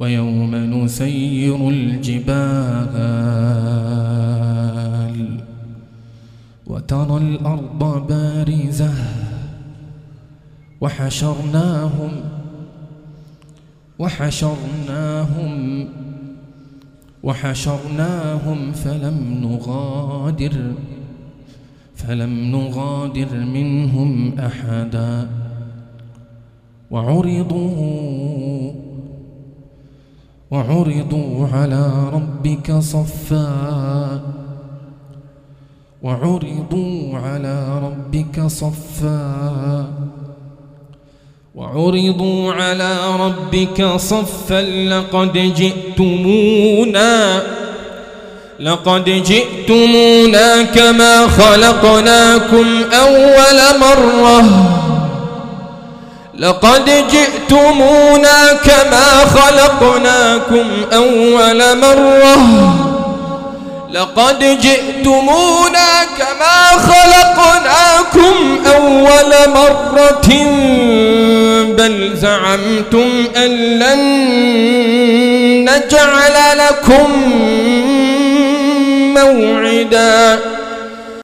ويوم نسير الجبال وترى الأرض بارزة وحشرناهم وحشرناهم وحشرناهم فلم نغادر فلم نغادر منهم أحدا وعرضوا وعرضوا على ربك صفا. وعرضوا على ربك صفا. وعرضوا على ربك صفا. لقد جئتمونا لقد جئتمونا كما خلقناكم أول مرة. لقد جئتمونا كما خلقناكم أول مرة. لقد جئتمونا كما خلقناكم أول مرة. بل زعمتم أن لن نجعل لكم موعداً.